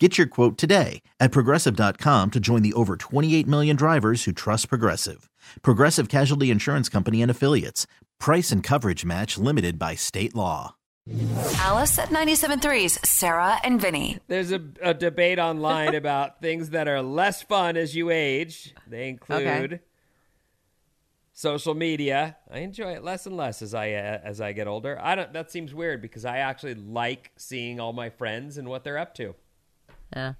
Get your quote today at progressive.com to join the over 28 million drivers who trust Progressive. Progressive Casualty Insurance Company and Affiliates. Price and coverage match limited by state law. Alice at 97.3's Sarah and Vinny. There's a, a debate online about things that are less fun as you age. They include Okay. social media. I enjoy it less and less as I uh, as I get older. I don't. That seems weird because I actually like seeing all my friends and what they're up to. Yeah.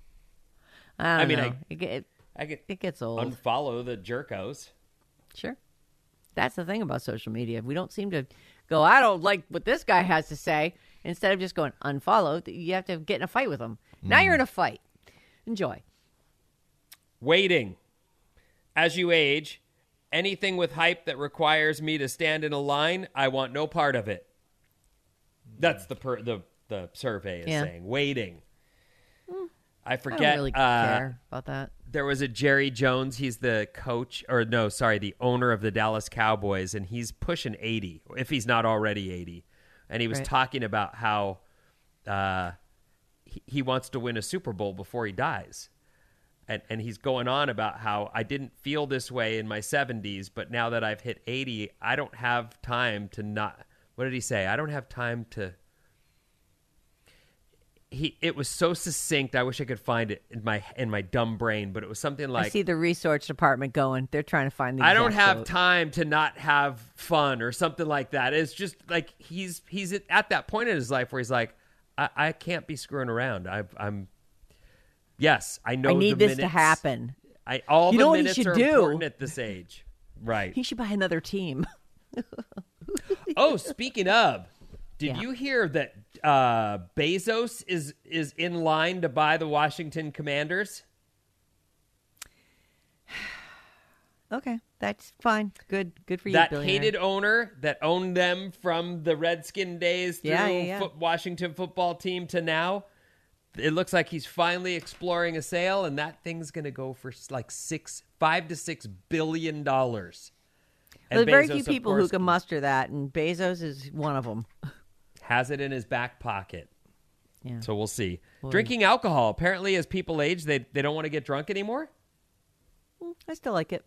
I I mean, know. I- it, get- I get it gets old. unfollow the jerkos. sure. That's the thing about social media. We don't seem to go, I don't like what this guy has to say. Instead of just going unfollow, you have to get in a fight with him. Now Mm. you're in a fight. Enjoy. Waiting. As you age, anything with hype that requires me to stand in a line, I want no part of it. That's the per- the the survey is Yeah. saying. Waiting. I I forget. don't really uh, care about that. there was a Jerry Jones. He's the coach, or no, sorry, the owner of the Dallas Cowboys, and he's pushing 80, if he's not already 80. And he was Right. talking about how uh, he, he wants to win a Super Bowl before he dies. And, and he's going on about how I didn't feel this way in my 70s, but now that I've hit 80, I don't have time to not. What did he say? I don't have time to he it was so succinct. I wish I could find it in my in my dumb brain, but it was something like I see the research department going. They're trying to find the I don't have quote. time to not have fun or something like that. It's just like he's he's at- at that point in his life where he's like, I, I can't be screwing around. I, I'm yes, I know. I need the this to happen. I all You the know what he minutes should are do? important at this age, right? He should buy another team. oh, speaking of, did Yeah. you hear that uh, Bezos is is in line to buy the Washington Commanders? Okay, that's fine. Good, good for you. that hated owner that owned them from the Redskin days through Yeah, yeah. Fo- Washington football team to now. It looks like he's finally exploring a sale, and that thing's going to go for like six, five to six billion dollars. And There's very Bezos, few people who can muster that, and Bezos is one of them. has it in his back pocket. Yeah. So we'll see. Drinking alcohol apparently, as people age, they they don't want to get drunk anymore. Hmm, I still like it.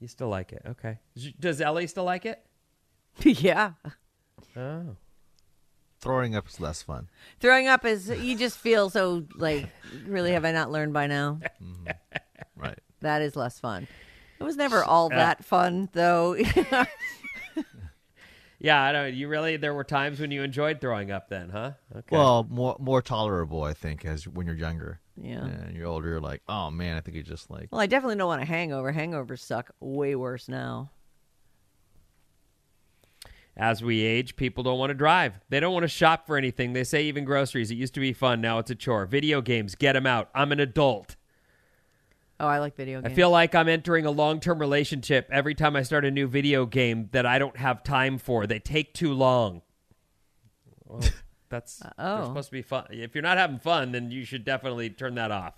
You still like it, okay? Does Ellie still like it? yeah. Oh, Throwing up is less fun. Throwing up is you just feel so like really have I not learned by now? Mm-hmm. Right. That is less fun. It was never all uh, that fun though. yeah. I don't. Know. You really? There were times when you enjoyed throwing up, then, huh? Okay. Well, more more tolerable, I think, as when you're younger. Yeah. And you're older, you're like, oh man, I think you just like. well, I definitely don't want a hangover. Hangovers suck way worse now. As we age, people don't want to drive. They don't want to shop for anything. They say even groceries. It used to be fun. Now it's a chore. Video games, get them out. I'm an adult. Oh, I like video games. I feel like I'm entering a long term relationship every time I start a new video game that I don't have time for. They take too long. Well, that's uh, oh. supposed to be fun. If you're not having fun, then you should definitely turn that off.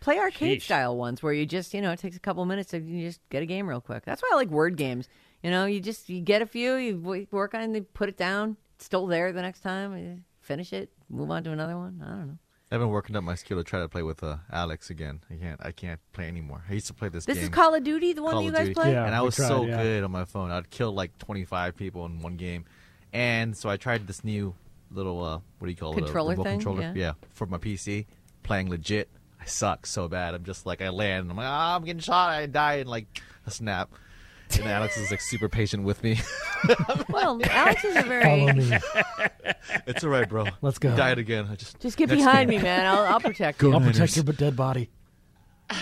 Play arcade Sheesh. style ones where you just, you know, it takes a couple minutes to you just get a game real quick. That's why I like word games. You know, you just you get a few, you work on, it, put it down, it's still there the next time, you finish it, move on to another one. I don't know. I've been working up my skill to try to play with uh, Alex again. I can't. I can't play anymore. I used to play this. This game, is Call of Duty, the one Call that you guys Duty, play. Yeah. and I was tried, so yeah. good on my phone. I'd kill like 25 people in one game, and so I tried this new little uh, what do you call Controller it? A remote thing? Controller, Yeah. for my PC. Playing legit, I suck so bad. I'm just like I land, and I'm like, ah, I'm getting shot. I die in like a snap. And Alex is like super patient with me. Well, Alex is a Follow very. me. it's all right, bro. Let's go. You died again. I just Just get next behind game. me, man. I'll, I'll protect you. I'll you. protect your dead body. Uh,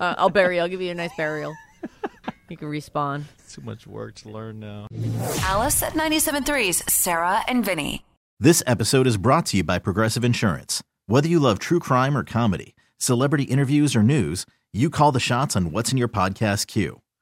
I'll bury. you. I'll give you a nice burial. You can respawn. Too much work to learn now. Alice at 97.3's Sarah and Vinny. This episode is brought to you by Progressive Insurance. Whether you love true crime or comedy, celebrity interviews or news, you call the shots on what's in your podcast queue.